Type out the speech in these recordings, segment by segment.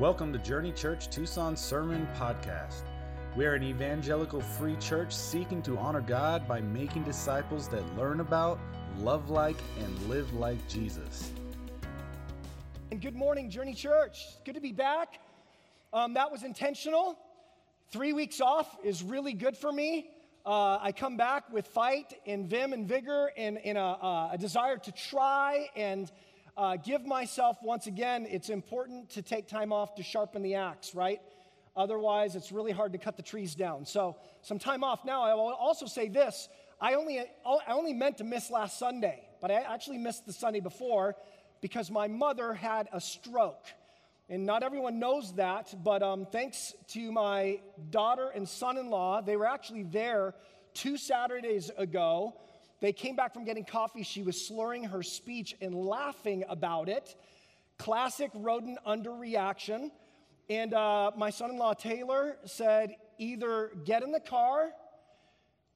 Welcome to Journey Church Tucson Sermon Podcast. We are an evangelical free church seeking to honor God by making disciples that learn about, love like, and live like Jesus. And good morning, Journey Church. Good to be back. Um, that was intentional. Three weeks off is really good for me. Uh, I come back with fight and vim and vigor and, and a, a desire to try and uh, give myself, once again, it's important to take time off to sharpen the axe, right? Otherwise, it's really hard to cut the trees down. So, some time off now. I will also say this I only, I only meant to miss last Sunday, but I actually missed the Sunday before because my mother had a stroke. And not everyone knows that, but um, thanks to my daughter and son in law, they were actually there two Saturdays ago they came back from getting coffee. She was slurring her speech and laughing about it. Classic Roden underreaction. And uh, my son in law, Taylor, said, either get in the car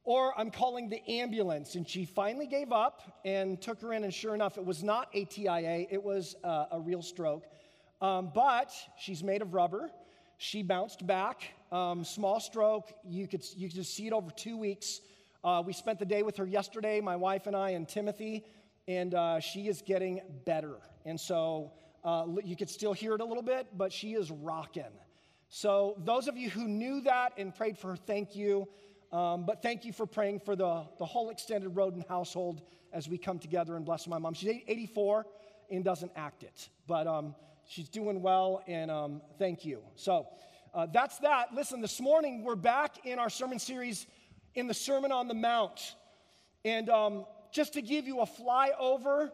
or I'm calling the ambulance. And she finally gave up and took her in. And sure enough, it was not a TIA, it was uh, a real stroke. Um, but she's made of rubber. She bounced back. Um, small stroke. You could, you could see it over two weeks. Uh, we spent the day with her yesterday, my wife and I, and Timothy, and uh, she is getting better. And so uh, you could still hear it a little bit, but she is rocking. So, those of you who knew that and prayed for her, thank you. Um, but thank you for praying for the, the whole extended Roden household as we come together and bless my mom. She's 84 and doesn't act it, but um, she's doing well, and um, thank you. So, uh, that's that. Listen, this morning we're back in our sermon series in the Sermon on the Mount. And um, just to give you a flyover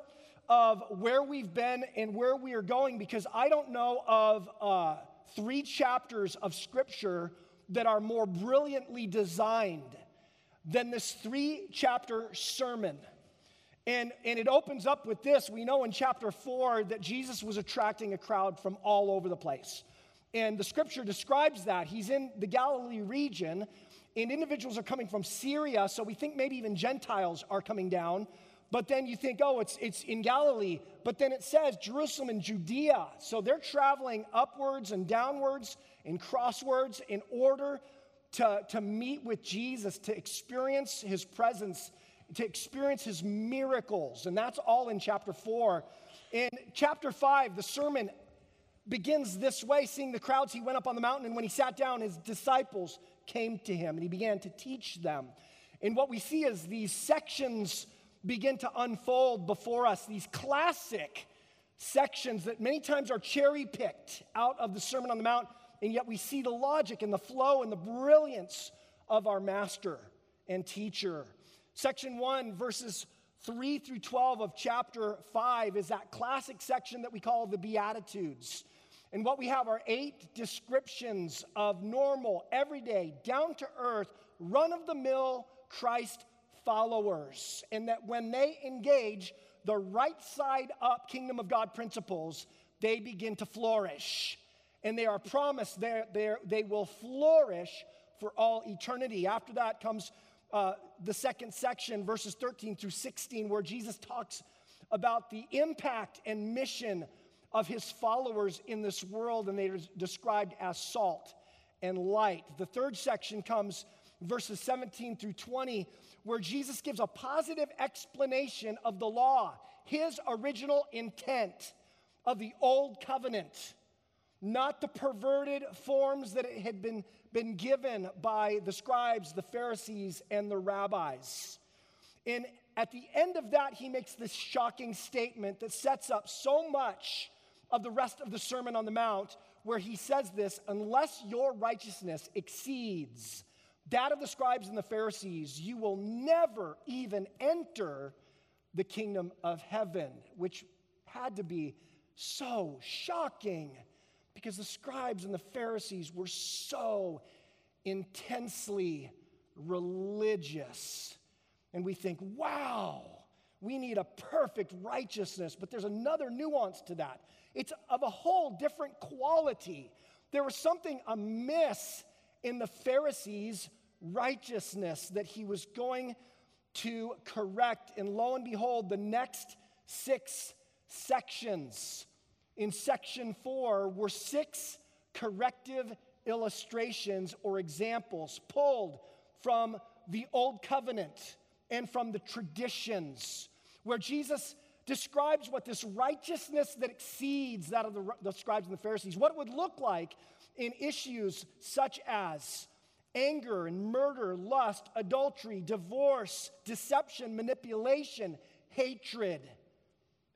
of where we've been and where we are going, because I don't know of uh, three chapters of Scripture that are more brilliantly designed than this three chapter sermon. And, and it opens up with this. We know in chapter four that Jesus was attracting a crowd from all over the place. And the scripture describes that. He's in the Galilee region, and individuals are coming from Syria, so we think maybe even Gentiles are coming down. But then you think, oh, it's, it's in Galilee. But then it says Jerusalem and Judea. So they're traveling upwards and downwards and crosswords in order to, to meet with Jesus, to experience his presence, to experience his miracles. And that's all in chapter four. In chapter five, the sermon begins this way seeing the crowds, he went up on the mountain, and when he sat down, his disciples came to him and he began to teach them. And what we see is these sections begin to unfold before us, these classic sections that many times are cherry picked out of the Sermon on the Mount, and yet we see the logic and the flow and the brilliance of our master and teacher. Section 1, verses 3 through 12 of chapter 5 is that classic section that we call the Beatitudes. And what we have are eight descriptions of normal, everyday, down to earth, run of the mill Christ followers. And that when they engage the right side up kingdom of God principles, they begin to flourish. And they are promised they they will flourish for all eternity. After that comes uh, the second section, verses 13 through 16, where Jesus talks about the impact and mission of his followers in this world, and they are described as salt and light. The third section comes verses 17 through 20, where Jesus gives a positive explanation of the law, his original intent of the old covenant, not the perverted forms that it had been, been given by the scribes, the Pharisees, and the rabbis. And at the end of that, he makes this shocking statement that sets up so much of the rest of the Sermon on the Mount, where he says this unless your righteousness exceeds that of the scribes and the Pharisees, you will never even enter the kingdom of heaven, which had to be so shocking because the scribes and the Pharisees were so intensely religious. And we think, wow, we need a perfect righteousness. But there's another nuance to that. It's of a whole different quality. There was something amiss in the Pharisees' righteousness that he was going to correct. And lo and behold, the next six sections in section four were six corrective illustrations or examples pulled from the Old Covenant and from the traditions, where Jesus describes what this righteousness that exceeds that of the, the scribes and the Pharisees, what it would look like in issues such as anger and murder, lust, adultery, divorce, deception, manipulation, hatred,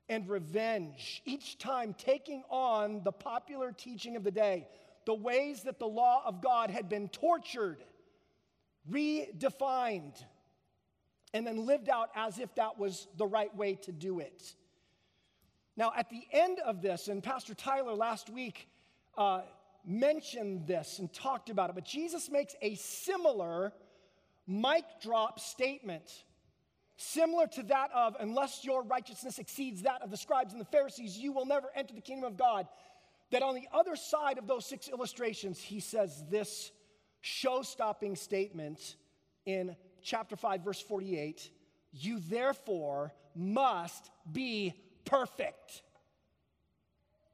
and revenge. Each time taking on the popular teaching of the day, the ways that the law of God had been tortured, redefined, and then lived out as if that was the right way to do it. Now, at the end of this, and Pastor Tyler last week uh, mentioned this and talked about it, but Jesus makes a similar mic drop statement, similar to that of, unless your righteousness exceeds that of the scribes and the Pharisees, you will never enter the kingdom of God. That on the other side of those six illustrations, he says this show stopping statement in chapter 5, verse 48 You therefore must be perfect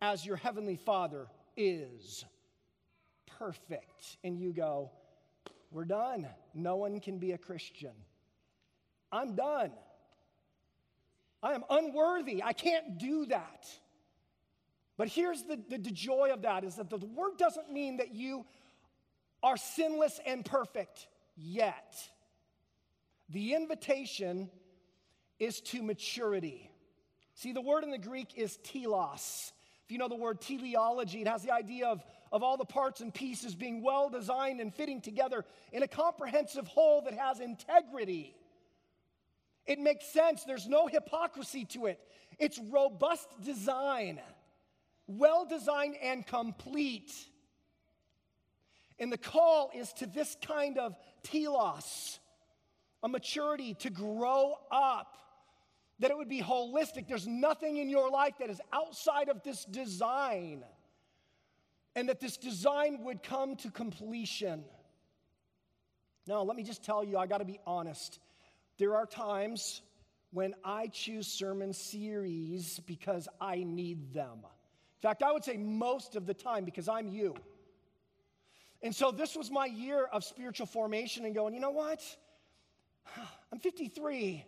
as your heavenly Father is perfect. And you go, We're done. No one can be a Christian. I'm done. I am unworthy. I can't do that. But here's the, the, the, joy of that is that the word doesn't mean that you are sinless and perfect yet. The invitation is to maturity. See, the word in the Greek is telos. If you know the word teleology, it has the idea of, of all the parts and pieces being well designed and fitting together in a comprehensive whole that has integrity. It makes sense, there's no hypocrisy to it. It's robust design, well designed and complete. And the call is to this kind of telos, a maturity to grow up, that it would be holistic. There's nothing in your life that is outside of this design, and that this design would come to completion. Now, let me just tell you, I got to be honest. There are times when I choose sermon series because I need them. In fact, I would say most of the time because I'm you. And so this was my year of spiritual formation and going, you know what? I'm 53.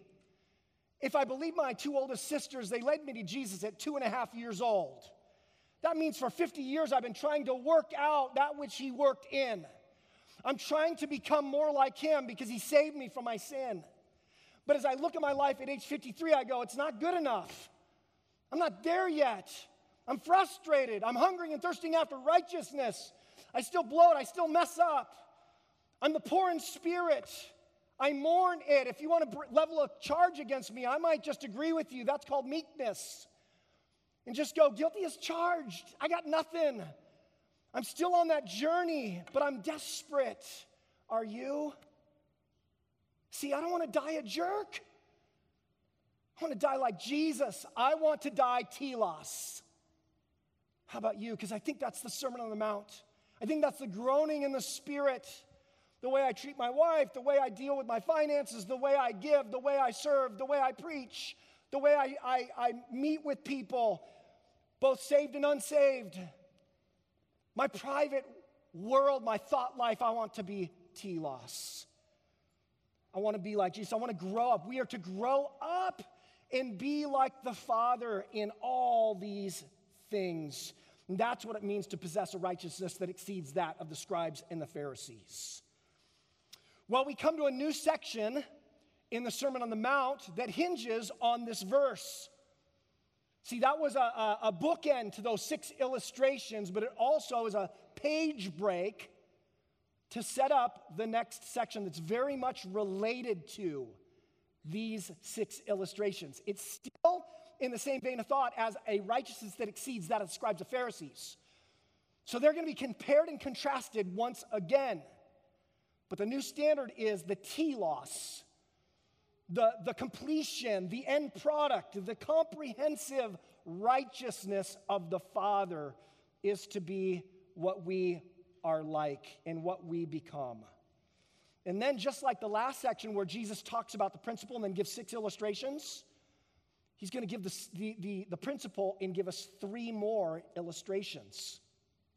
If I believe my two oldest sisters, they led me to Jesus at two and a half years old. That means for 50 years I've been trying to work out that which He worked in. I'm trying to become more like Him because He saved me from my sin. But as I look at my life at age 53, I go, it's not good enough. I'm not there yet. I'm frustrated. I'm hungering and thirsting after righteousness. I still bloat, I still mess up. I'm the poor in spirit. I mourn it. If you want to level a charge against me, I might just agree with you. That's called meekness. And just go, guilty as charged. I got nothing. I'm still on that journey, but I'm desperate. Are you? See, I don't want to die a jerk. I want to die like Jesus. I want to die telos. How about you? Because I think that's the Sermon on the Mount. I think that's the groaning in the spirit. The way I treat my wife, the way I deal with my finances, the way I give, the way I serve, the way I preach, the way I, I, I meet with people, both saved and unsaved. My private world, my thought life, I want to be telos. I want to be like Jesus. I want to grow up. We are to grow up and be like the Father in all these things. And that's what it means to possess a righteousness that exceeds that of the scribes and the Pharisees. Well, we come to a new section in the Sermon on the Mount that hinges on this verse. See, that was a, a, a bookend to those six illustrations, but it also is a page break to set up the next section that's very much related to these six illustrations. It's still in the same vein of thought as a righteousness that exceeds that of the scribes and Pharisees. So they're going to be compared and contrasted once again. But the new standard is the telos, the, the completion, the end product, the comprehensive righteousness of the Father is to be what we are like and what we become. And then, just like the last section where Jesus talks about the principle and then gives six illustrations, he's going to give the, the, the, the principle and give us three more illustrations.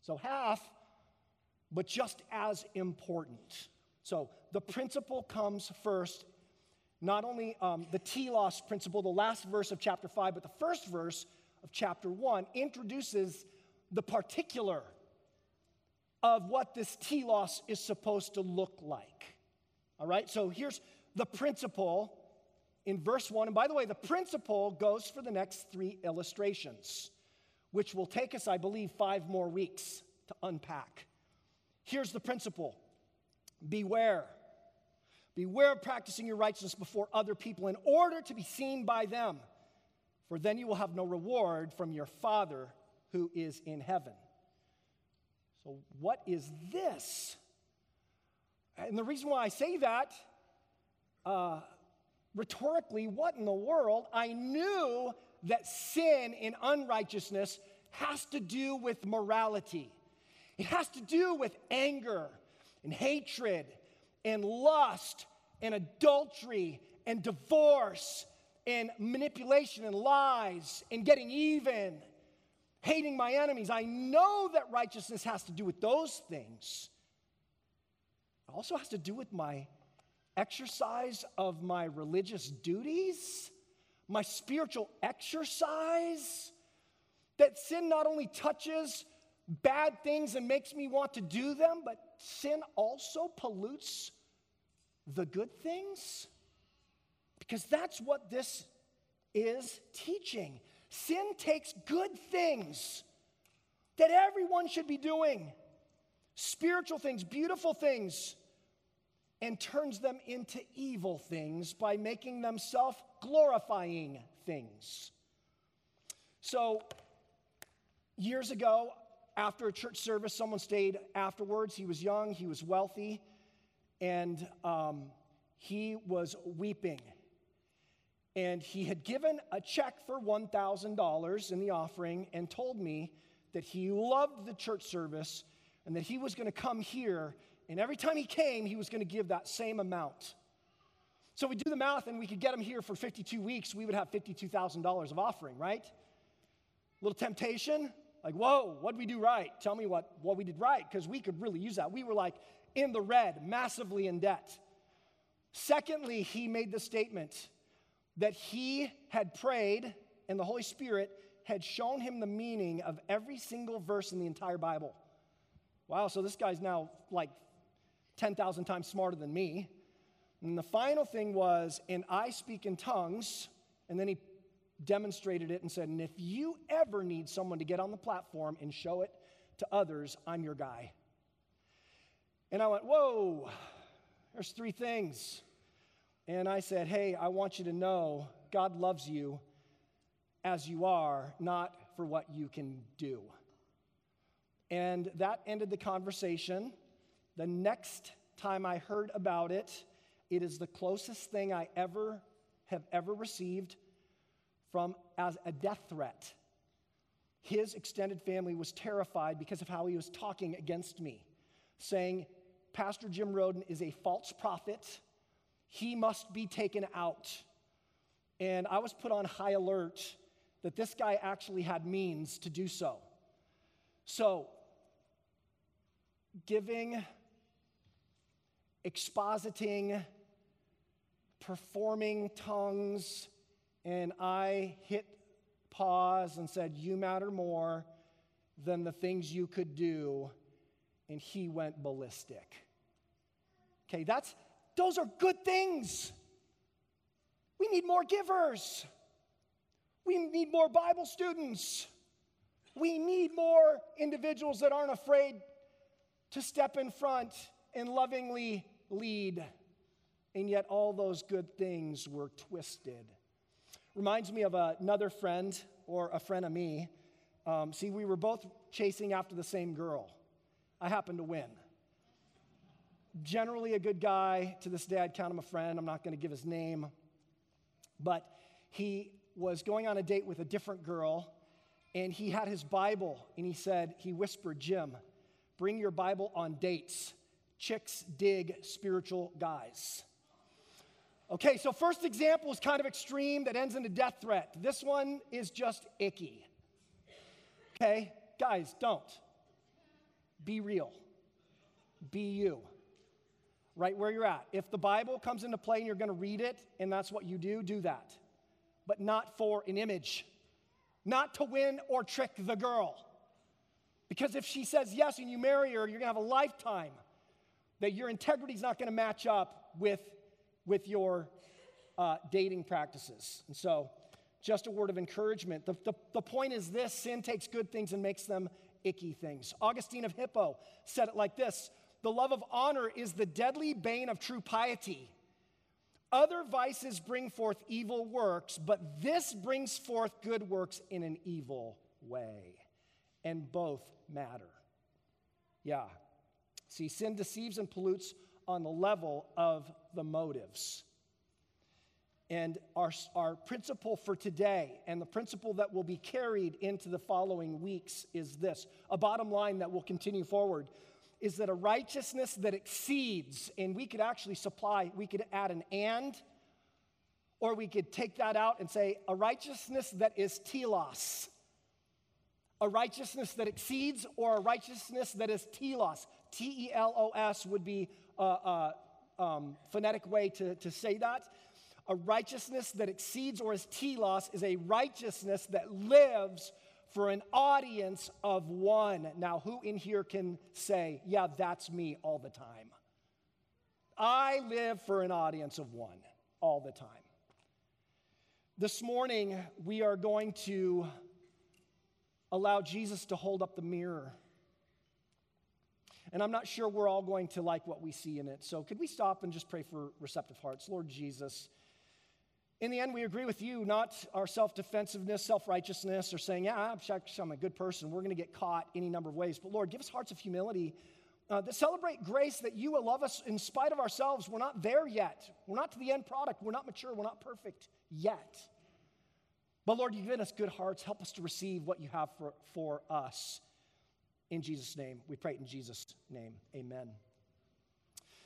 So half, but just as important. So the principle comes first, not only um, the telos principle, the last verse of chapter 5, but the first verse of chapter 1 introduces the particular of what this telos is supposed to look like. All right, so here's the principle in verse 1. And by the way, the principle goes for the next three illustrations, which will take us, I believe, five more weeks to unpack. Here's the principle Beware. Beware of practicing your righteousness before other people in order to be seen by them, for then you will have no reward from your Father who is in heaven. So, what is this? And the reason why I say that, uh, rhetorically, what in the world? I knew that sin in unrighteousness has to do with morality, it has to do with anger and hatred and lust and adultery and divorce and manipulation and lies and getting even, hating my enemies. I know that righteousness has to do with those things. It also has to do with my exercise of my religious duties, my spiritual exercise. That sin not only touches bad things and makes me want to do them, but sin also pollutes the good things? Because that's what this is teaching. Sin takes good things that everyone should be doing, spiritual things, beautiful things, and turns them into evil things by making them self glorifying things. So, years ago, after a church service, someone stayed afterwards. He was young, he was wealthy, and um, he was weeping. And he had given a check for $1,000 in the offering and told me that he loved the church service and that he was going to come here. And every time he came, he was going to give that same amount. So we do the math and we could get him here for 52 weeks. We would have $52,000 of offering, right? Little temptation. Like, whoa, what did we do right? Tell me what, what we did right, because we could really use that. We were like in the red, massively in debt. Secondly, he made the statement that he had prayed and the Holy Spirit had shown him the meaning of every single verse in the entire Bible. Wow, so this guy's now like 10,000 times smarter than me. And the final thing was, and I speak in tongues, and then he demonstrated it and said, and if you ever need someone to get on the platform and show it to others, I'm your guy. And I went, whoa, there's three things. And I said, hey, I want you to know God loves you as you are, not for what you can do. And that ended the conversation. The next time I heard about it, it is the closest thing I ever have ever received from as a death threat. His extended family was terrified because of how he was talking against me, saying, Pastor Jim Roden is a false prophet. He must be taken out. And I was put on high alert that this guy actually had means to do so. So, giving, expositing, performing tongues, and I hit pause and said, You matter more than the things you could do. And he went ballistic. Okay, that's those are good things. We need more givers. We need more Bible students. We need more individuals that aren't afraid to step in front and lovingly lead. And yet, all those good things were twisted. Reminds me of another friend or a friend of me. Um, see, we were both chasing after the same girl. I happened to win. Generally, a good guy. To this day, I'd count him a friend. I'm not going to give his name. But he was going on a date with a different girl, and he had his Bible, and he said, he whispered, Jim, bring your Bible on dates. Chicks dig spiritual guys. Okay, so first example is kind of extreme that ends in a death threat. This one is just icky. Okay, guys, don't. Be real. Be you. Right where you're at. If the Bible comes into play and you're going to read it and that's what you do, do that. But not for an image, not to win or trick the girl. Because if she says yes and you marry her, you're going to have a lifetime that your integrity is not going to match up with, with your uh, dating practices. And so, just a word of encouragement. The, the, the point is this sin takes good things and makes them icky things. Augustine of Hippo said it like this The love of honor is the deadly bane of true piety. Other vices bring forth evil works, but this brings forth good works in an evil way. And both matter. Yeah. See, sin deceives and pollutes on the level of the motives. And our, our principle for today and the principle that will be carried into the following weeks is this a bottom line that will continue forward is that a righteousness that exceeds, and we could actually supply, we could add an and, or we could take that out and say a righteousness that is telos a righteousness that exceeds or a righteousness that is telos. T E L O S would be a, a um, phonetic way to, to say that. A righteousness that exceeds or is telos is a righteousness that lives for an audience of one. Now, who in here can say, yeah, that's me all the time? I live for an audience of one all the time. This morning, we are going to allow Jesus to hold up the mirror. And I'm not sure we're all going to like what we see in it. So, could we stop and just pray for receptive hearts? Lord Jesus, in the end, we agree with you, not our self defensiveness, self righteousness, or saying, Yeah, I'm a good person. We're going to get caught any number of ways. But Lord, give us hearts of humility uh, that celebrate grace that you will love us in spite of ourselves. We're not there yet. We're not to the end product. We're not mature. We're not perfect yet. But Lord, you've given us good hearts. Help us to receive what you have for, for us. In Jesus' name, we pray in Jesus' name. Amen.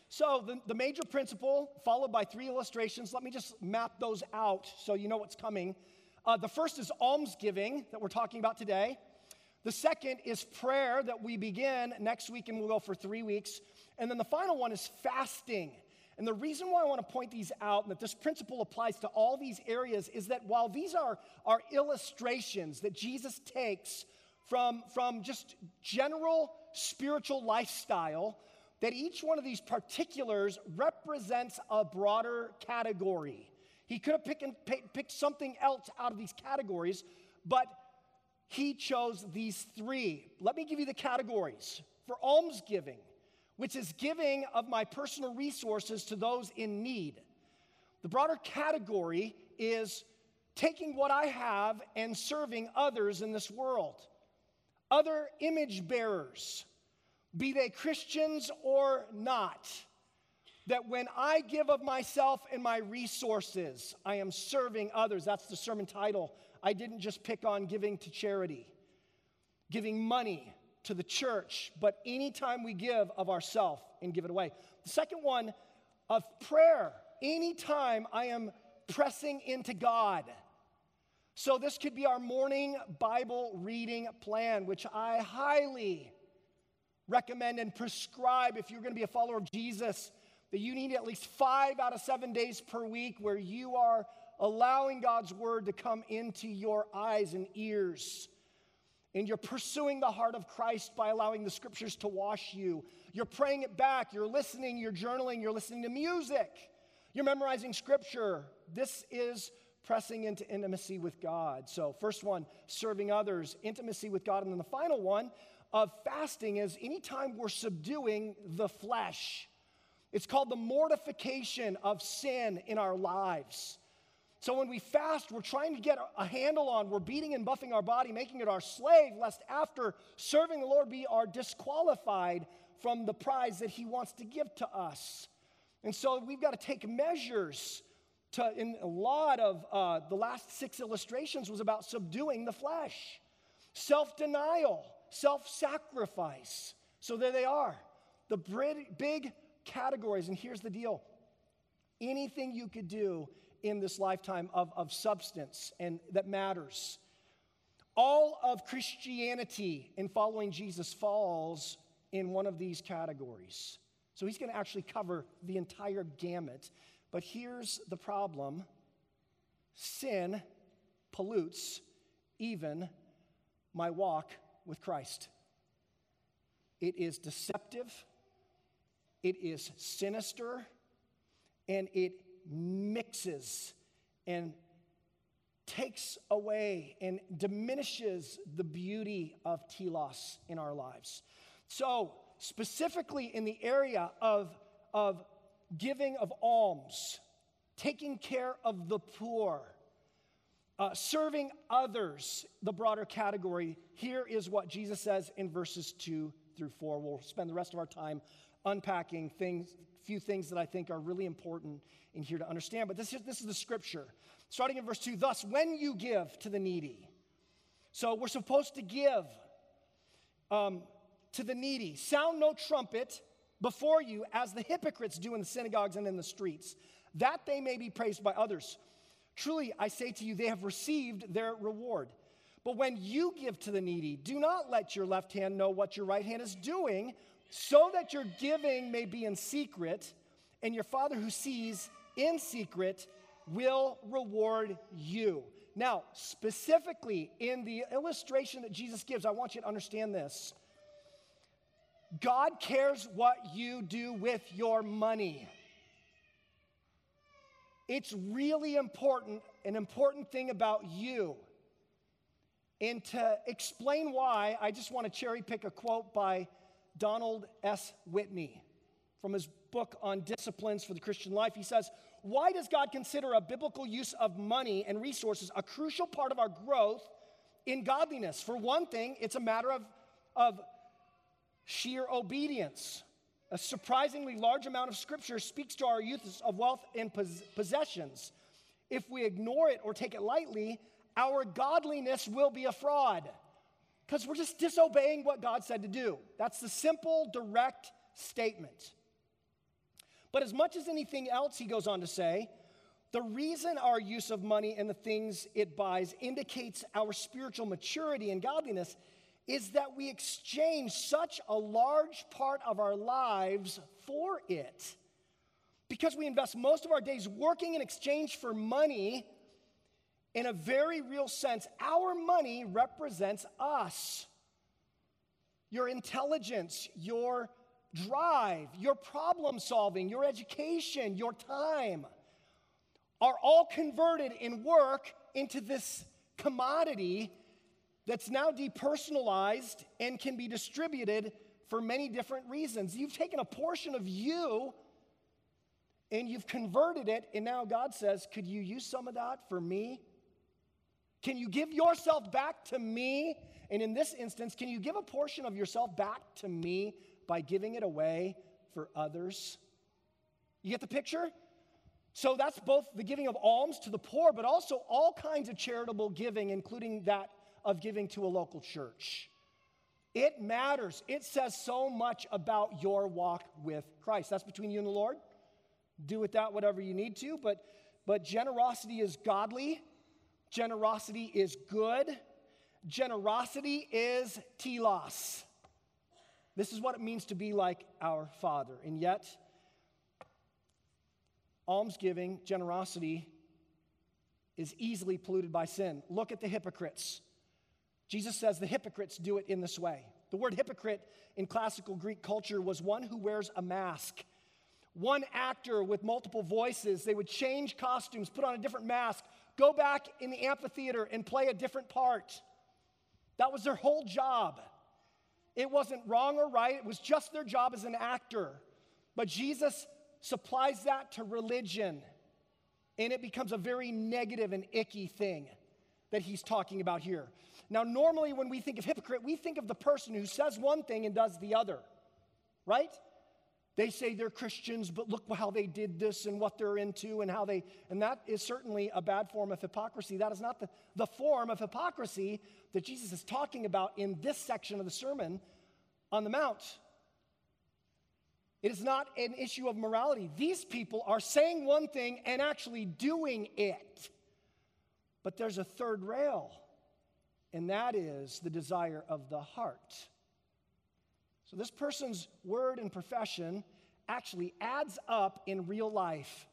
So, the, the major principle, followed by three illustrations, let me just map those out so you know what's coming. Uh, the first is almsgiving that we're talking about today. The second is prayer that we begin next week and we'll go for three weeks. And then the final one is fasting. And the reason why I want to point these out and that this principle applies to all these areas is that while these are, are illustrations that Jesus takes from, from just general spiritual lifestyle, that each one of these particulars represents a broader category. He could have picked, picked something else out of these categories, but he chose these three. Let me give you the categories. For almsgiving, which is giving of my personal resources to those in need. The broader category is taking what I have and serving others in this world. Other image bearers, be they Christians or not, that when I give of myself and my resources, I am serving others. That's the sermon title. I didn't just pick on giving to charity, giving money, to the church, but anytime we give of ourself and give it away. The second one of prayer, anytime I am pressing into God. So this could be our morning Bible reading plan, which I highly recommend and prescribe if you're going to be a follower of Jesus, that you need at least five out of seven days per week where you are allowing God's word to come into your eyes and ears and you're pursuing the heart of Christ by allowing the scriptures to wash you. You're praying it back, you're listening, you're journaling, you're listening to music, you're memorizing scripture. This is pressing into intimacy with God. So, first one, serving others, intimacy with God. And then the final one of fasting is anytime we're subduing the flesh. It's called the mortification of sin in our lives. So when we fast, we're trying to get a handle on, we're beating and buffing our body, making it our slave, lest after serving the Lord, we are disqualified from the prize that He wants to give to us. And so we've got to take measures to, in a lot of uh, the last six illustrations was about subduing the flesh, self denial, self sacrifice. So there they are, the big categories. And here's the deal anything you could do in this lifetime of, of substance and that matters. All of Christianity in following Jesus falls in one of these categories. So he's going to actually cover the entire gamut. But here's the problem sin pollutes even my walk with Christ. It is deceptive, it is sinister, and it mixes and takes away and diminishes the beauty of telos in our lives. So, specifically in the area of, of giving of alms, taking care of the poor, uh, serving others, the broader category, here is what Jesus says in verses 2 through 4. We'll spend the rest of our time unpacking things, few things that I think are really important in here to understand. But this is, this is the scripture. Starting in verse 2 Thus, when you give to the needy, so we're supposed to give um, to the needy, sound no trumpet before you as the hypocrites do in the synagogues and in the streets, that they may be praised by others. Truly, I say to you, they have received their reward. But when you give to the needy, do not let your left hand know what your right hand is doing, so that your giving may be in secret, and your Father who sees in secret will reward you. Now, specifically in the illustration that Jesus gives, I want you to understand this. God cares what you do with your money. It's really important, an important thing about you. And to explain why, I just want to cherry pick a quote by Donald S. Whitney from his book on disciplines for the Christian life. He says, Why does God consider a biblical use of money and resources a crucial part of our growth in godliness? For one thing, it's a matter of, of sheer obedience. A surprisingly large amount of scripture speaks to our use of wealth and possessions. If we ignore it or take it lightly, our godliness will be a fraud because we're just disobeying what God said to do. That's the simple, direct statement. But as much as anything else, he goes on to say, the reason our use of money and the things it buys indicates our spiritual maturity and godliness is that we exchange such a large part of our lives for it. Because we invest most of our days working in exchange for money, in a very real sense, our money represents us. Your intelligence, your drive, your problem solving, your education, your time are all converted in work into this commodity that's now depersonalized and can be distributed for many different reasons. You've taken a portion of you and you've converted it, and now God says, Could you use some of that for me? Can you give yourself back to me? And in this instance, can you give a portion of yourself back to me by giving it away for others? You get the picture? So that's both the giving of alms to the poor, but also all kinds of charitable giving, including that of giving to a local church. It matters. It says so much about your walk with Christ. That's between you and the Lord. Do with that whatever you need to, but, but generosity is godly. Generosity is good. Generosity is telos. This is what it means to be like our Father. And yet, almsgiving, generosity, is easily polluted by sin. Look at the hypocrites. Jesus says the hypocrites do it in this way. The word hypocrite in classical Greek culture was one who wears a mask. One actor with multiple voices. They would change costumes, put on a different mask, go back in the amphitheater and play a different part. That was their whole job. It wasn't wrong or right, it was just their job as an actor. But Jesus supplies that to religion, and it becomes a very negative and icky thing that he's talking about here. Now, normally when we think of hypocrite, we think of the person who says one thing and does the other, right? They say they're Christians, but look how they did this and what they're into and how they, and that is certainly a bad form of hypocrisy. That is not the, the form of hypocrisy that Jesus is talking about in this section of the Sermon on the Mount. It is not an issue of morality. These people are saying one thing and actually doing it. But there's a third rail, and that is the desire of the heart. So this person's word and profession actually adds up in real life.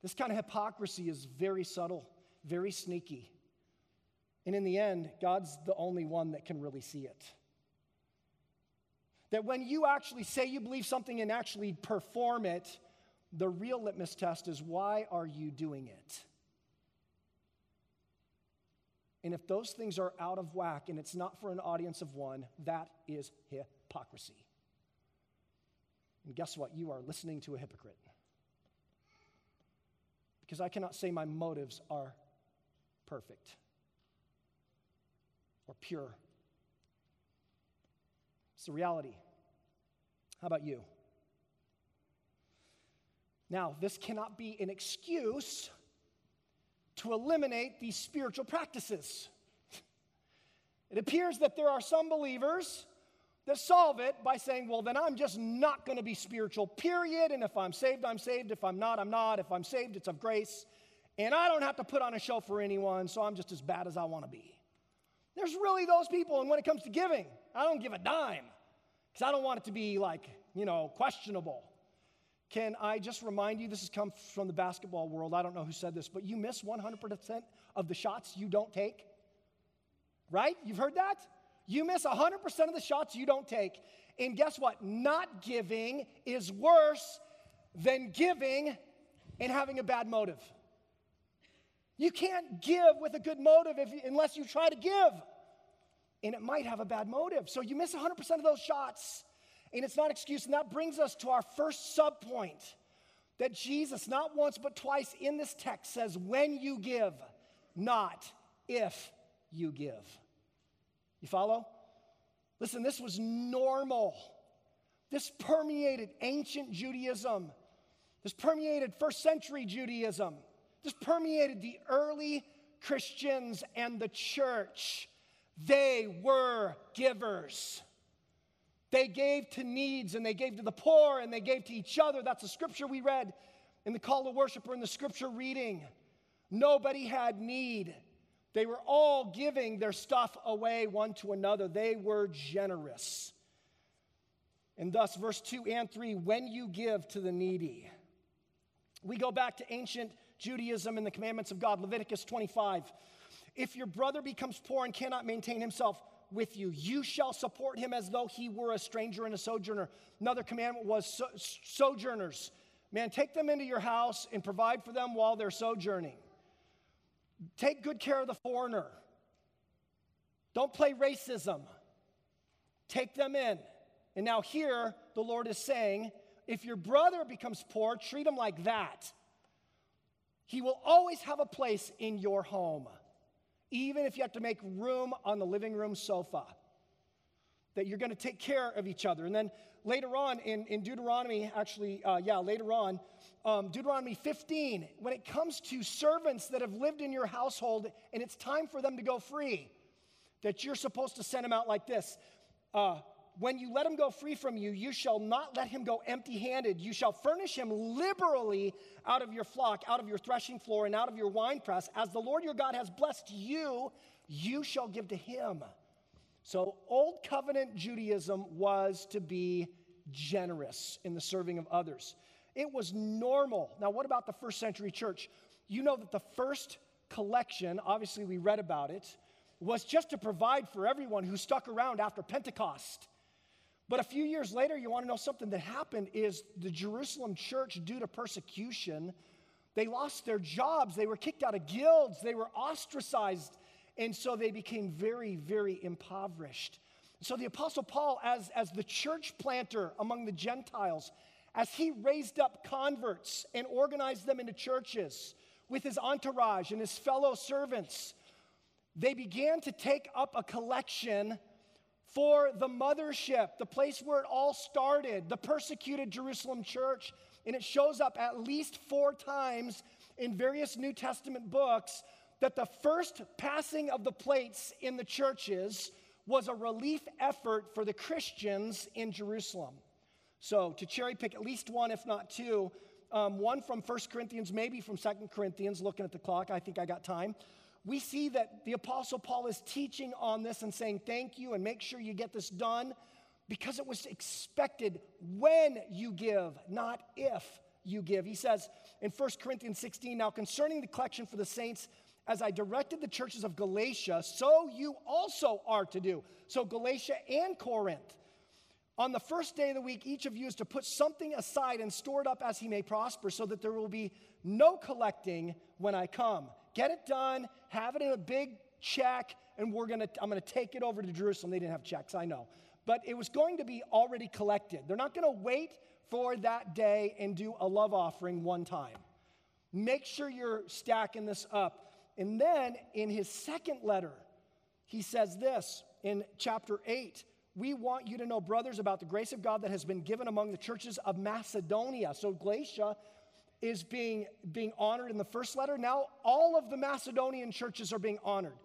This kind of hypocrisy is very subtle, very sneaky. And in the end, God's the only one that can really see it. That when you actually say you believe something and actually perform it, the real litmus test is why are you doing it? And if those things are out of whack and it's not for an audience of one, that is hypocrisy. And guess what? You are listening to a hypocrite. Because I cannot say my motives are perfect or pure. It's the reality. How about you? Now, this cannot be an excuse to eliminate these spiritual practices. It appears that there are some believers that solve it by saying, well, then I'm just not going to be spiritual, period. And if I'm saved, I'm saved. If I'm not, I'm not. If I'm saved, it's of grace. And I don't have to put on a show for anyone, so I'm just as bad as I want to be. There's really those people. And when it comes to giving, I don't give a dime because I don't want it to be like, you know, questionable. Can I just remind you, this has come from the basketball world. I don't know who said this, but you miss 100% of the shots you don't take. Right? You've heard that? You miss 100% of the shots you don't take. And guess what? Not giving is worse than giving and having a bad motive. You can't give with a good motive you, unless you try to give. And it might have a bad motive. So you miss 100% of those shots. And it's not excuse. And that brings us to our first sub point that Jesus, not once but twice in this text, says, when you give, not if you give. You follow? Listen, this was normal. This permeated ancient Judaism. This permeated first century Judaism. This permeated the early Christians and the church. They were givers. They gave to needs and they gave to the poor and they gave to each other. That's the scripture we read in the call to worship or in the scripture reading. Nobody had need. They were all giving their stuff away one to another. They were generous. And thus, verse 2 and 3 when you give to the needy. We go back to ancient Judaism and the commandments of God, Leviticus 25. If your brother becomes poor and cannot maintain himself, with you. You shall support him as though he were a stranger and a sojourner. Another commandment was so, sojourners. Man, take them into your house and provide for them while they're sojourning. Take good care of the foreigner. Don't play racism. Take them in. And now, here, the Lord is saying if your brother becomes poor, treat him like that. He will always have a place in your home even if you have to make room on the living room sofa, that you're going to take care of each other. And then later on in, in Deuteronomy, actually, uh, yeah, later on, um, Deuteronomy 15, when it comes to servants that have lived in your household and it's time for them to go free, that you're supposed to send them out like this. Uh, when you let him go free from you, you shall not let him go empty handed. You shall furnish him liberally out of your flock, out of your threshing floor, and out of your winepress. As the Lord your God has blessed you, you shall give to him. So, Old Covenant Judaism was to be generous in the serving of others. It was normal. Now, what about the first century church? You know that the first collection, obviously, we read about it, was just to provide for everyone who stuck around after Pentecost. But a few years later, you want to know something that happened is the Jerusalem church, due to persecution, they lost their jobs. They were kicked out of guilds. They were ostracized. And so they became very, very impoverished. So the Apostle Paul, as, as the church planter among the Gentiles, as he raised up converts and organized them into churches with his entourage and his fellow servants, they began to take up a collection for the mothership, the place where it all started, the persecuted Jerusalem church. And it shows up at least four times in various New Testament books that the first passing of the plates in the churches was a relief effort for the Christians in Jerusalem. So, to cherry pick at least one, if not two, um, one from 1 Corinthians, maybe from 2 Corinthians, looking at the clock, I think I got time. We see that the Apostle Paul is teaching on this and saying, Thank you, and make sure you get this done because it was expected when you give, not if you give. He says in 1 Corinthians 16, Now concerning the collection for the saints, as I directed the churches of Galatia, so you also are to do. So, Galatia and Corinth. On the first day of the week, each of you is to put something aside and store it up as he may prosper, so that there will be no collecting when I come. Get it done, have it in a big check, and we're gonna, I'm gonna take it over to Jerusalem. They didn't have checks, I know. But it was going to be already collected. They're not gonna wait for that day and do a love offering one time. Make sure you're stacking this up. And then in his second letter, he says this in chapter 8 We want you to know, brothers, about the grace of God that has been given among the churches of Macedonia. So Galatia is being, being honored in the first letter. Now all of the Macedonian churches are being honored.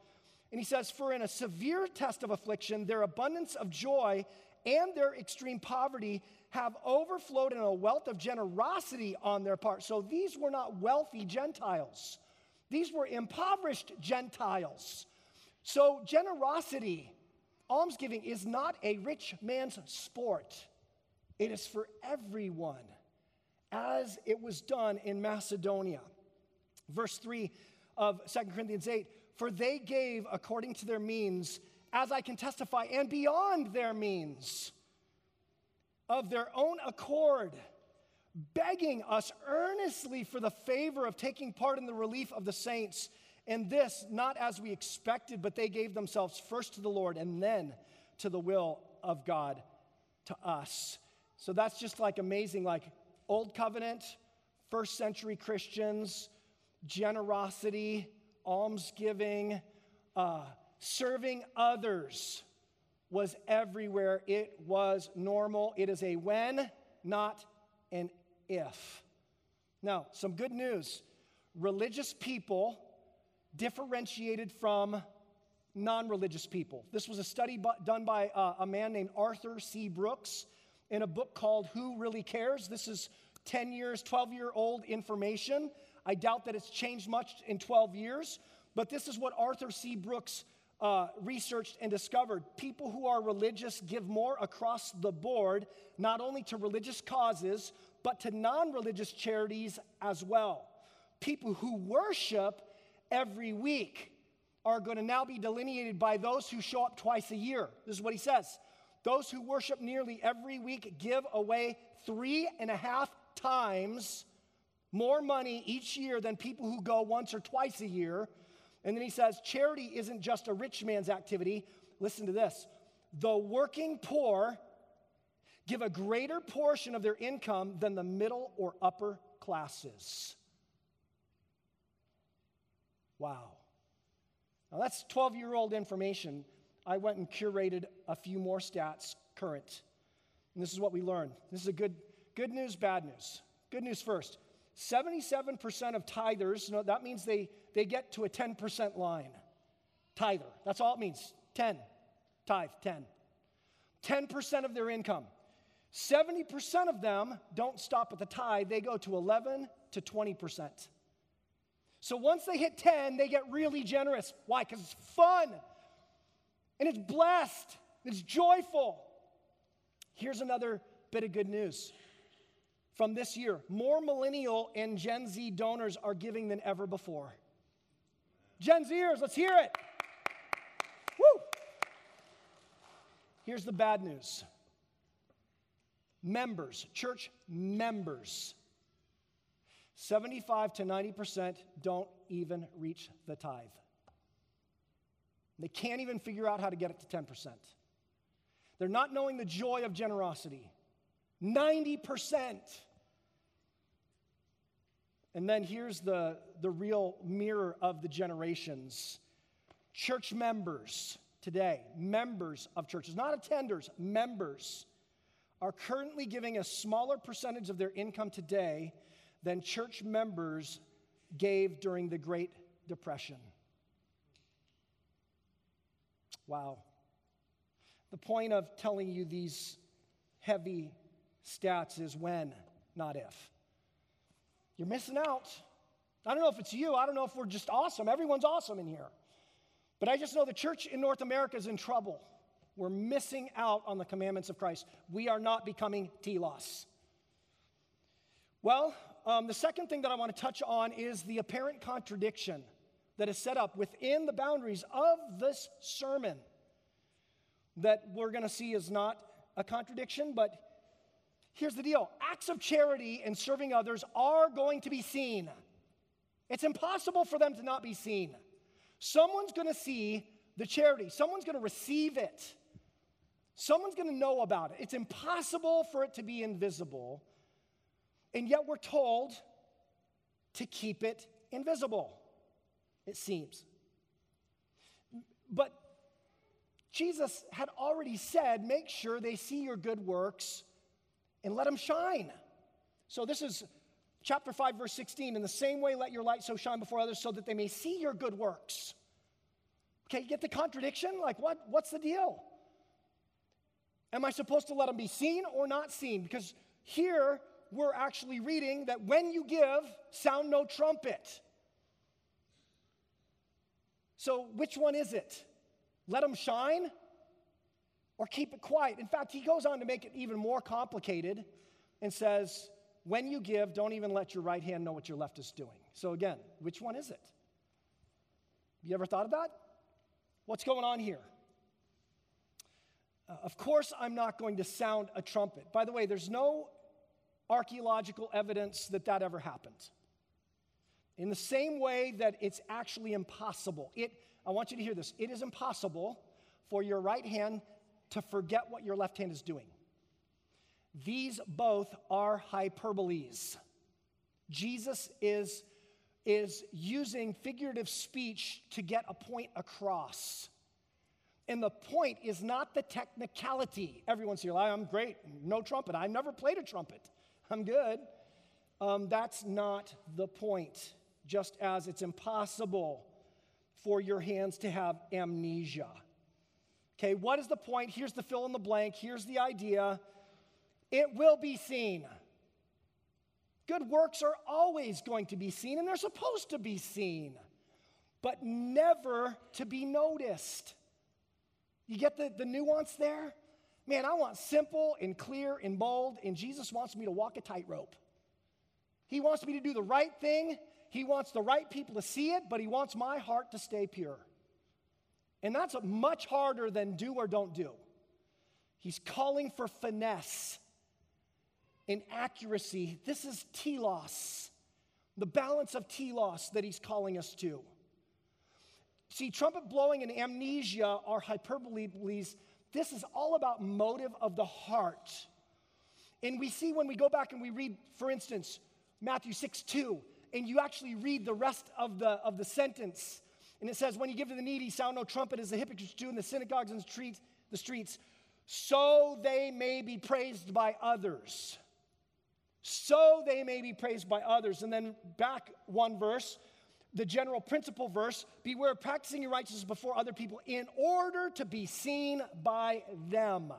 And he says, For in a severe test of affliction, their abundance of joy and their extreme poverty have overflowed in a wealth of generosity on their part. So these were not wealthy Gentiles. These were impoverished Gentiles. So, generosity, almsgiving, is not a rich man's sport, it is for everyone, as it was done in Macedonia. Verse 3 of 2 Corinthians 8 For they gave according to their means, as I can testify, and beyond their means, of their own accord begging us earnestly for the favor of taking part in the relief of the saints. And this, not as we expected, but they gave themselves first to the Lord and then to the will of God to us. So that's just like amazing, like Old Covenant, first century Christians, generosity, almsgiving, uh, serving others was everywhere. It was normal. It is a when, not an if. Now, some good news religious people differentiated from non religious people. This was a study done by uh, a man named Arthur C. Brooks in a book called Who Really Cares? This is 10 years, 12 year old information. I doubt that it's changed much in 12 years, but this is what Arthur C. Brooks uh, researched and discovered. People who are religious give more across the board, not only to religious causes, but to non religious charities as well. People who worship every week are going to now be delineated by those who show up twice a year. This is what he says. Those who worship nearly every week give away three and a half times more money each year than people who go once or twice a year. And then he says, charity isn't just a rich man's activity. Listen to this the working poor give a greater portion of their income than the middle or upper classes. Wow. Now that's 12 year old information. I went and curated a few more stats current. And this is what we learned. This is a good, good news, bad news. Good news first 77% of tithers, you know, that means they, they get to a 10% line. Tither. That's all it means. 10. Tithe, 10. 10% of their income. 70% of them don't stop at the tithe, they go to 11 to 20%. So once they hit 10, they get really generous. Why? Because it's fun and it's blessed, it's joyful. Here's another bit of good news from this year more millennial and Gen Z donors are giving than ever before. Gen Zers, let's hear it. Woo! Here's the bad news members, church members, 75 to 90% don't even reach the tithe. They can't even figure out how to get it to 10%. They're not knowing the joy of generosity. 90%. And then here's the, the real mirror of the generations church members today, members of churches, not attenders, members are currently giving a smaller percentage of their income today than church members gave during the Great Depression. Wow. The point of telling you these heavy stats is when, not if. You're missing out. I don't know if it's you. I don't know if we're just awesome. Everyone's awesome in here. But I just know the church in North America is in trouble. We're missing out on the commandments of Christ. We are not becoming telos. Well, um, the second thing that I want to touch on is the apparent contradiction that is set up within the boundaries of this sermon that we're going to see is not a contradiction, but here's the deal acts of charity and serving others are going to be seen. It's impossible for them to not be seen. Someone's going to see the charity, someone's going to receive it, someone's going to know about it. It's impossible for it to be invisible, and yet we're told to keep it invisible, it seems. But Jesus had already said, make sure they see your good works and let them shine. So this is chapter 5, verse 16. In the same way, let your light so shine before others so that they may see your good works. Okay, you get the contradiction? Like, what, what's the deal? Am I supposed to let them be seen or not seen? Because here we're actually reading that when you give, sound no trumpet. So, which one is it? Let them shine or keep it quiet. In fact, he goes on to make it even more complicated and says, when you give, don't even let your right hand know what your left is doing. So, again, which one is it? You ever thought of that? What's going on here? Uh, of course, I'm not going to sound a trumpet. By the way, there's no archaeological evidence that that ever happened. In the same way that it's actually impossible, it I want you to hear this. It is impossible for your right hand to forget what your left hand is doing. These both are hyperboles. Jesus is, is using figurative speech to get a point across. And the point is not the technicality. Everyone's here, I'm great, no trumpet. I've never played a trumpet. I'm good. Um, that's not the point, just as it's impossible for your hands to have amnesia. Okay, what is the point? Here's the fill in the blank. Here's the idea it will be seen. Good works are always going to be seen, and they're supposed to be seen, but never to be noticed. You get the, the nuance there? Man, I want simple and clear and bold, and Jesus wants me to walk a tightrope. He wants me to do the right thing he wants the right people to see it, but He wants my heart to stay pure. And that's much harder than do or don't do. He's calling for finesse and accuracy. This is telos, the balance of telos that He's calling us to. See, trumpet blowing and amnesia are hyperboles. This is all about motive of the heart. And we see when we go back and we read, for instance, Matthew 6 2, and you actually read the rest of the, of the sentence. And it says, When you give to the needy, sound no trumpet as the hypocrites do in the synagogues and the streets, so they may be praised by others. So they may be praised by others. And then back one verse, the general principle verse beware of practicing your righteousness before other people in order to be seen by them.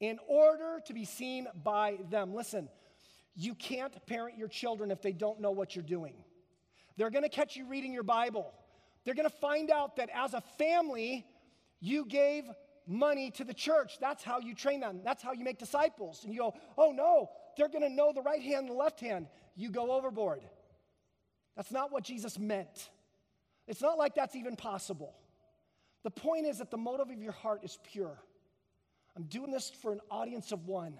In order to be seen by them. Listen, you can't parent your children if they don't know what you're doing. They're to catch you reading your Bible. They're to find out that as a family, you gave money to the church. That's how you train them. That's how you make disciples. And you go, oh no, they're to know the right hand and the left hand. You go overboard. That's not what Jesus meant. It's not like that's even possible. The point is that the motive of your heart is pure. I'm doing this for an audience of one.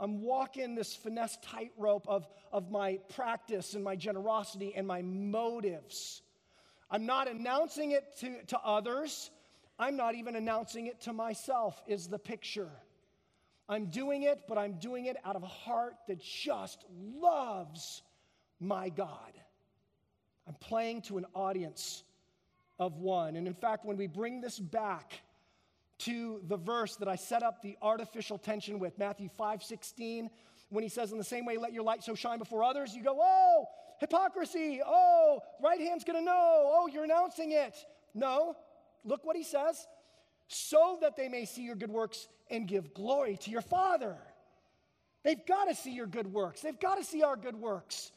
I'm walking this finesse tightrope of, of my practice and my generosity and my motives. I'm not announcing it to, to others. I'm not even announcing it to myself, is the picture. I'm doing it, but I'm doing it out of a heart that just loves my God. I'm playing to an audience of one. And in fact, when we bring this back, to the verse that I set up the artificial tension with, Matthew 5 16, when he says, In the same way, let your light so shine before others, you go, Oh, hypocrisy. Oh, right hand's gonna know. Oh, you're announcing it. No, look what he says so that they may see your good works and give glory to your Father. They've got to see your good works. They've got to see our good works.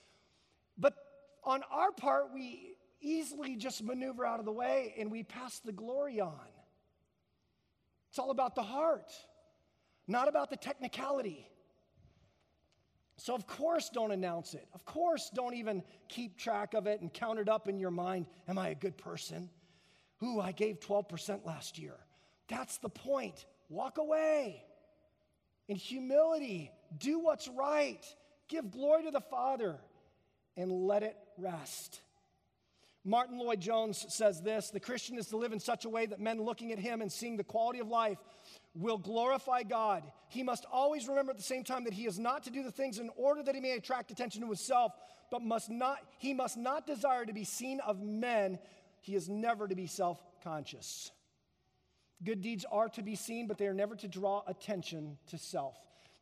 But on our part, we easily just maneuver out of the way and we pass the glory on. It's all about the heart, not about the technicality. So, of course, don't announce it. Of course, don't even keep track of it and count it up in your mind. Am I a good person? Ooh, I gave 12% last year. That's the point. Walk away. In humility, do what's right. Give glory to the Father and let it rest. Martyn Lloyd-Jones says this The Christian is to live in such a way that men looking at him and seeing the quality of life will glorify God. He must always remember at the same time that he is not to do the things in order that he may attract attention to himself, but must not, he must not desire to be seen of men. He is never to be self conscious. Good deeds are to be seen, but they are never to draw attention to self.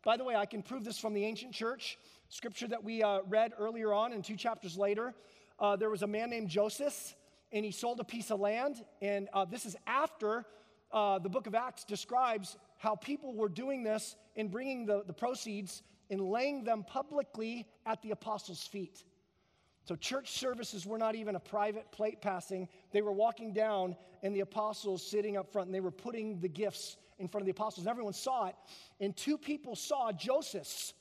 By the way, I can prove this from the ancient church. Scripture that we uh, read earlier on and two chapters later. Uh, there was a man named Joseph, and he sold a piece of land. And uh, this is after uh, the book of Acts describes how people were doing this and bringing the, the proceeds and laying them publicly at the apostles' feet. So, church services were not even a private plate passing. They were walking down, and the apostles sitting up front, and they were putting the gifts in front of the apostles. And Everyone saw it. And two people saw Joseph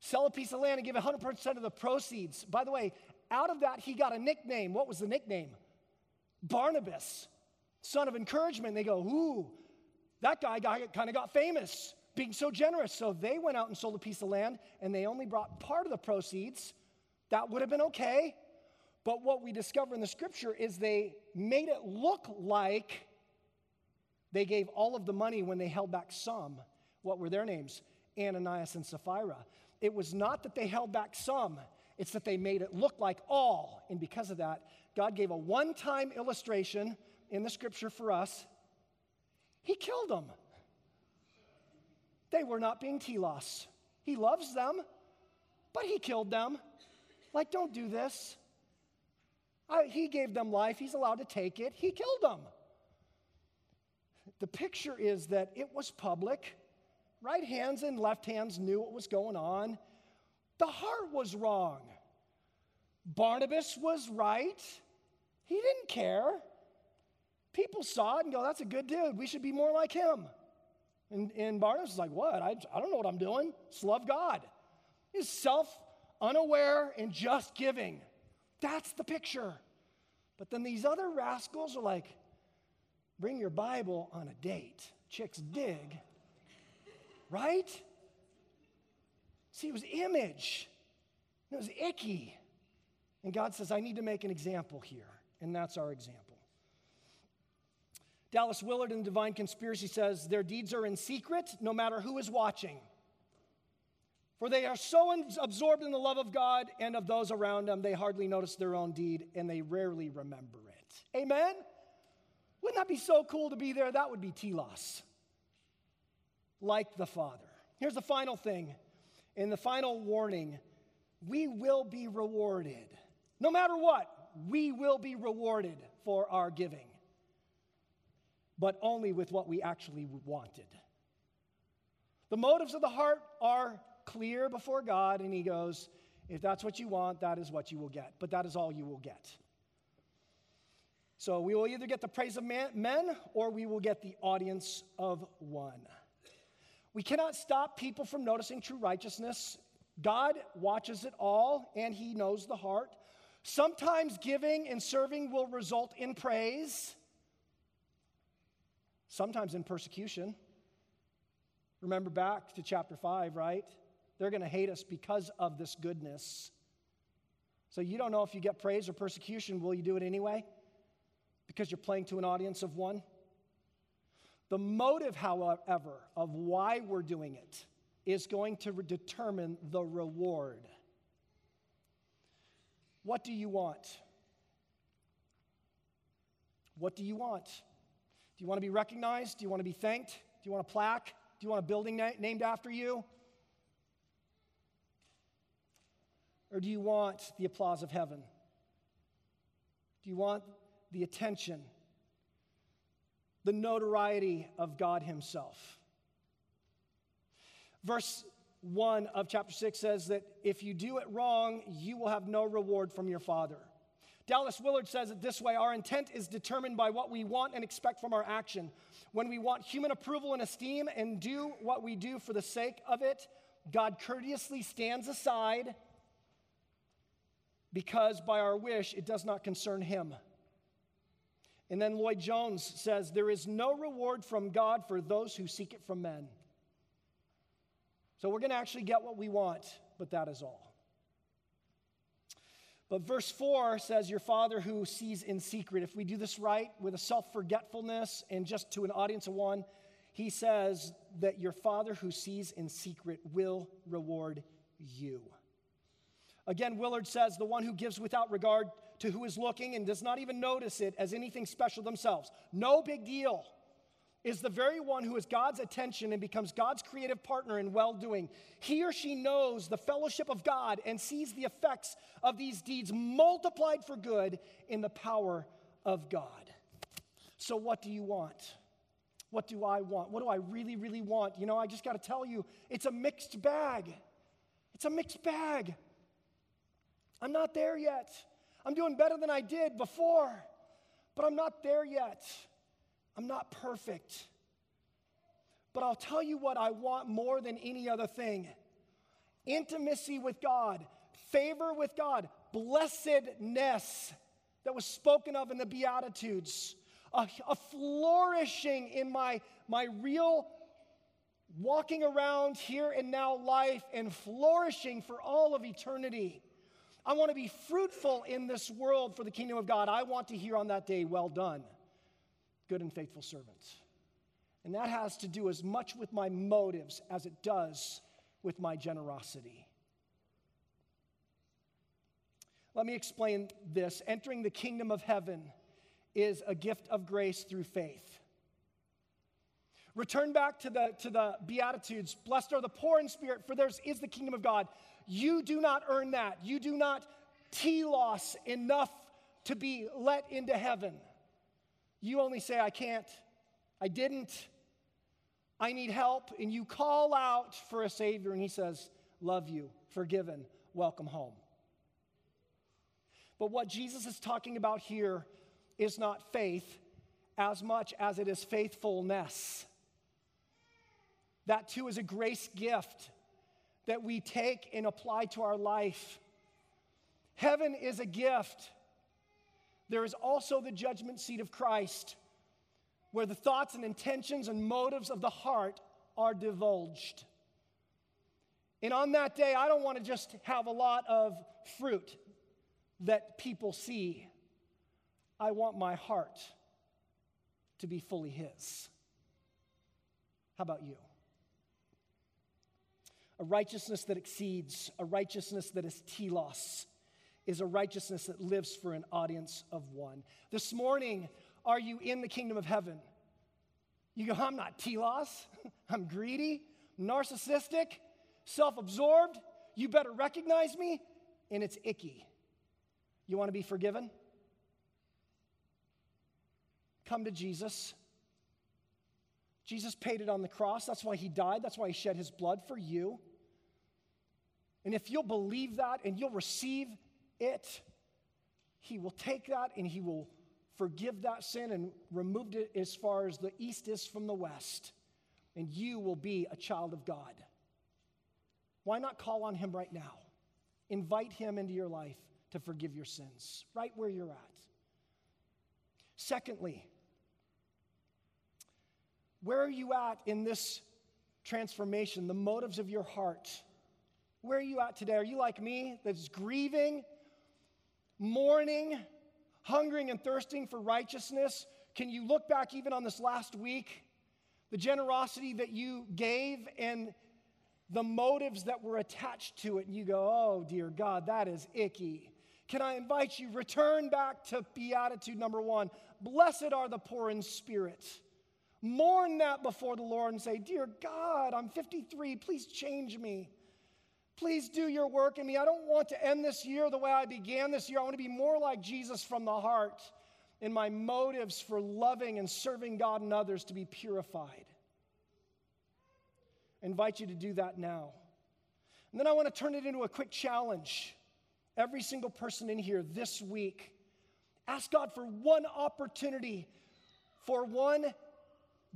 sell a piece of land and give 100% of the proceeds. By the way, out of that, he got a nickname. What was the nickname? Barnabas, son of encouragement. They go, Ooh, that guy, kind of got famous being so generous. So they went out and sold a piece of land, and they only brought part of the proceeds that would have been okay. But what we discover in the scripture is they made it look like they gave all of the money when they held back some. What were their names? Ananias and Sapphira. It was not that they held back some, it's that they made it look like all. And because of that, God gave a one time illustration in the scripture for us. He killed them. They were not being telos. He loves them, but he killed them. Like, don't do this. I, he gave them life. He's allowed to take it. He killed them. The picture is that it was public. Right hands and left hands knew what was going on. The heart was wrong. Barnabas was right. He didn't care. People saw it and go, that's a good dude. We should be more like him. And, and Barnabas was like, what? I, I don't know what I'm doing. Just love God. He's self unaware, and just giving. That's the picture. But then these other rascals are like, bring your Bible on a date. Chicks dig. Right? See, it was image. It was icky. And God says, I need to make an example here. And that's our example. Dallas Willard in Divine Conspiracy says, Their deeds are in secret no matter who is watching. For they are so absorbed in the love of God and of those around them, they hardly notice their own deed and they rarely remember it. Amen? Wouldn't that be so cool to be there? That would be telos, like the Father. Here's the final thing, in the final warning we will be rewarded. No matter what, we will be rewarded for our giving, but only with what we actually wanted. The motives of the heart are clear before God, and he goes, If that's what you want, that is what you will get. But that is all you will get. So we will either get the praise of man, men or we will get the audience of one. We cannot stop people from noticing true righteousness. God watches it all and he knows the heart. Sometimes giving and serving will result in praise, sometimes in persecution. Remember back to chapter 5, right? They're going to hate us because of this goodness. So you don't know if you get praise or persecution. Will you do it anyway? Because you're playing to an audience of one? The motive, however, of why we're doing it is going to determine the reward. What do you want? What do you want? Do you want to be recognized? Do you want to be thanked? Do you want a plaque? Do you want a building na- named after you? Or do you want the applause of heaven? Do you want the attention, the notoriety of God Himself? Verse 1 of chapter 6 says that if you do it wrong, you will have no reward from your Father. Dallas Willard says it this way Our intent is determined by what we want and expect from our action. When we want human approval and esteem and do what we do for the sake of it, God courteously stands aside because by our wish it does not concern Him. And then Lloyd Jones says, There is no reward from God for those who seek it from men. So we're going to actually get what we want, but that is all. But verse 4 says, Your Father who sees in secret. If we do this right with a self forgetfulness and just to an audience of one, he says that your Father who sees in secret will reward you. Again, Willard says, The one who gives without regard to who is looking and does not even notice it as anything special themselves. No big deal is the very one who is God's attention and becomes God's creative partner in well doing. He or she knows the fellowship of God and sees the effects of these deeds multiplied for good in the power of God. So, what do you want? What do I want? What do I really, really want? You know, I just got to tell you, it's a mixed bag. It's a mixed bag. I'm not there yet. I'm doing better than I did before, but I'm not there yet. I'm not perfect. But I'll tell you what I want more than any other thing intimacy with God, favor with God, blessedness that was spoken of in the Beatitudes, a, a flourishing in my, my real walking around here and now life and flourishing for all of eternity. I want to be fruitful in this world for the kingdom of God. I want to hear on that day, well done good and faithful servants. And that has to do as much with my motives as it does with my generosity. Let me explain this. Entering the kingdom of heaven is a gift of grace through faith. Return back to the, to the Beatitudes. Blessed are the poor in spirit, for theirs is the kingdom of God. You do not earn that. You do not telos enough to be let into heaven. You only say, I can't, I didn't, I need help. And you call out for a Savior, and He says, Love you, forgiven, welcome home. But what Jesus is talking about here is not faith as much as it is faithfulness. That too is a grace gift that we take and apply to our life. Heaven is a gift there is also the judgment seat of Christ, where the thoughts and intentions and motives of the heart are divulged. And on that day, I don't want to just have a lot of fruit that people see. I want my heart to be fully His. How about you? A righteousness that exceeds, a righteousness that is telos, is a righteousness that lives for an audience of one. This morning, are you in the kingdom of heaven? You go, I'm not telos. I'm greedy, narcissistic, self absorbed. You better recognize me, and it's icky. You want to be forgiven? Come to Jesus. Jesus paid it on the cross. That's why he died. That's why he shed his blood for you. And if you'll believe that and you'll receive it, He will take that and He will forgive that sin and remove it as far as the east is from the west. And you will be a child of God. Why not call on Him right now? Invite Him into your life to forgive your sins, right where you're at. Secondly, where are you at in this transformation, the motives of your heart? Where are you at today? Are you like me that's grieving mourning, hungering and thirsting for righteousness, can you look back even on this last week, the generosity that you gave and the motives that were attached to it, and you go, oh, dear God, that is icky. Can I invite you, return back to Beatitude number one? Blessed are the poor in spirit. Mourn that before the Lord and say, Dear God, I'm 53, please change me. Please do your work in me. I don't want to end this year the way I began this year. I want to be more like Jesus from the heart in my motives for loving and serving God and others to be purified. I invite you to do that now. And then I want to turn it into a quick challenge. Every single person in here this week, ask God for one opportunity, for one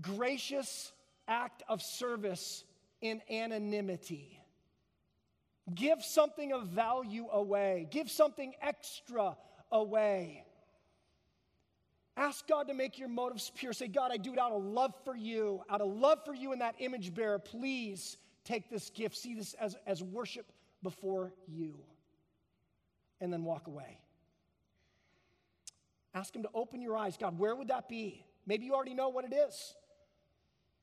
gracious act of service in anonymity. Give something of value away, give something extra away. Ask God to make your motives pure. Say, God, I do it out of love for you, out of love for you and that image bearer. Please take this gift, see this as, as worship before you, and then walk away. Ask Him to open your eyes. God, where would that be? Maybe you already know what it is.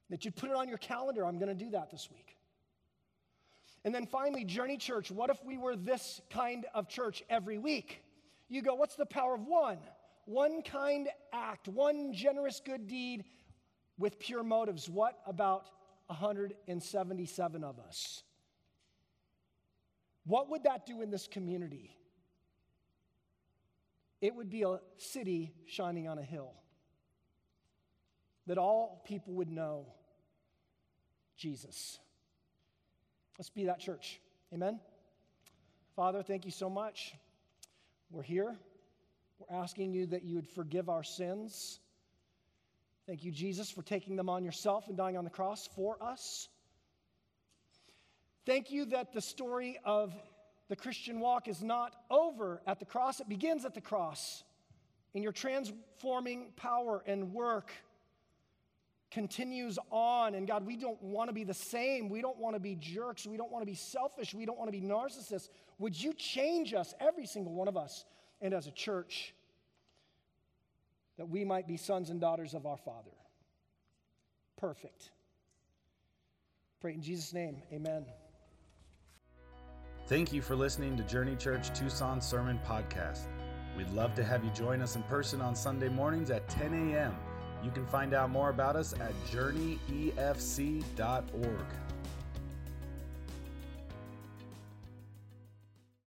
That you put it on your calendar. I'm going to do that this week. And then finally, Journey Church. What if we were this kind of church every week? You go, what's the power of one? One kind act, one generous good deed with pure motives. What about 177 of us? What would that do in this community? It would be a city shining on a hill that all people would know Jesus. Let's be that church. Amen. Father, thank you so much. We're here. We're asking you that you would forgive our sins. Thank you, Jesus, for taking them on yourself and dying on the cross for us. Thank you that the story of the Christian walk is not over at the cross, it begins at the cross. In your transforming power and work continues on. And God, we don't want to be the same. We don't want to be jerks. We don't want to be selfish. We don't want to be narcissists. Would you change us, every single one of us, and as a church, that we might be sons and daughters of our Father? Perfect. Pray in Jesus' name. Amen. Thank you for listening to Journey Church Tucson Sermon Podcast. We'd love to have you join us in person on Sunday mornings at 10 a.m. You can find out more about us at journeyefc.org.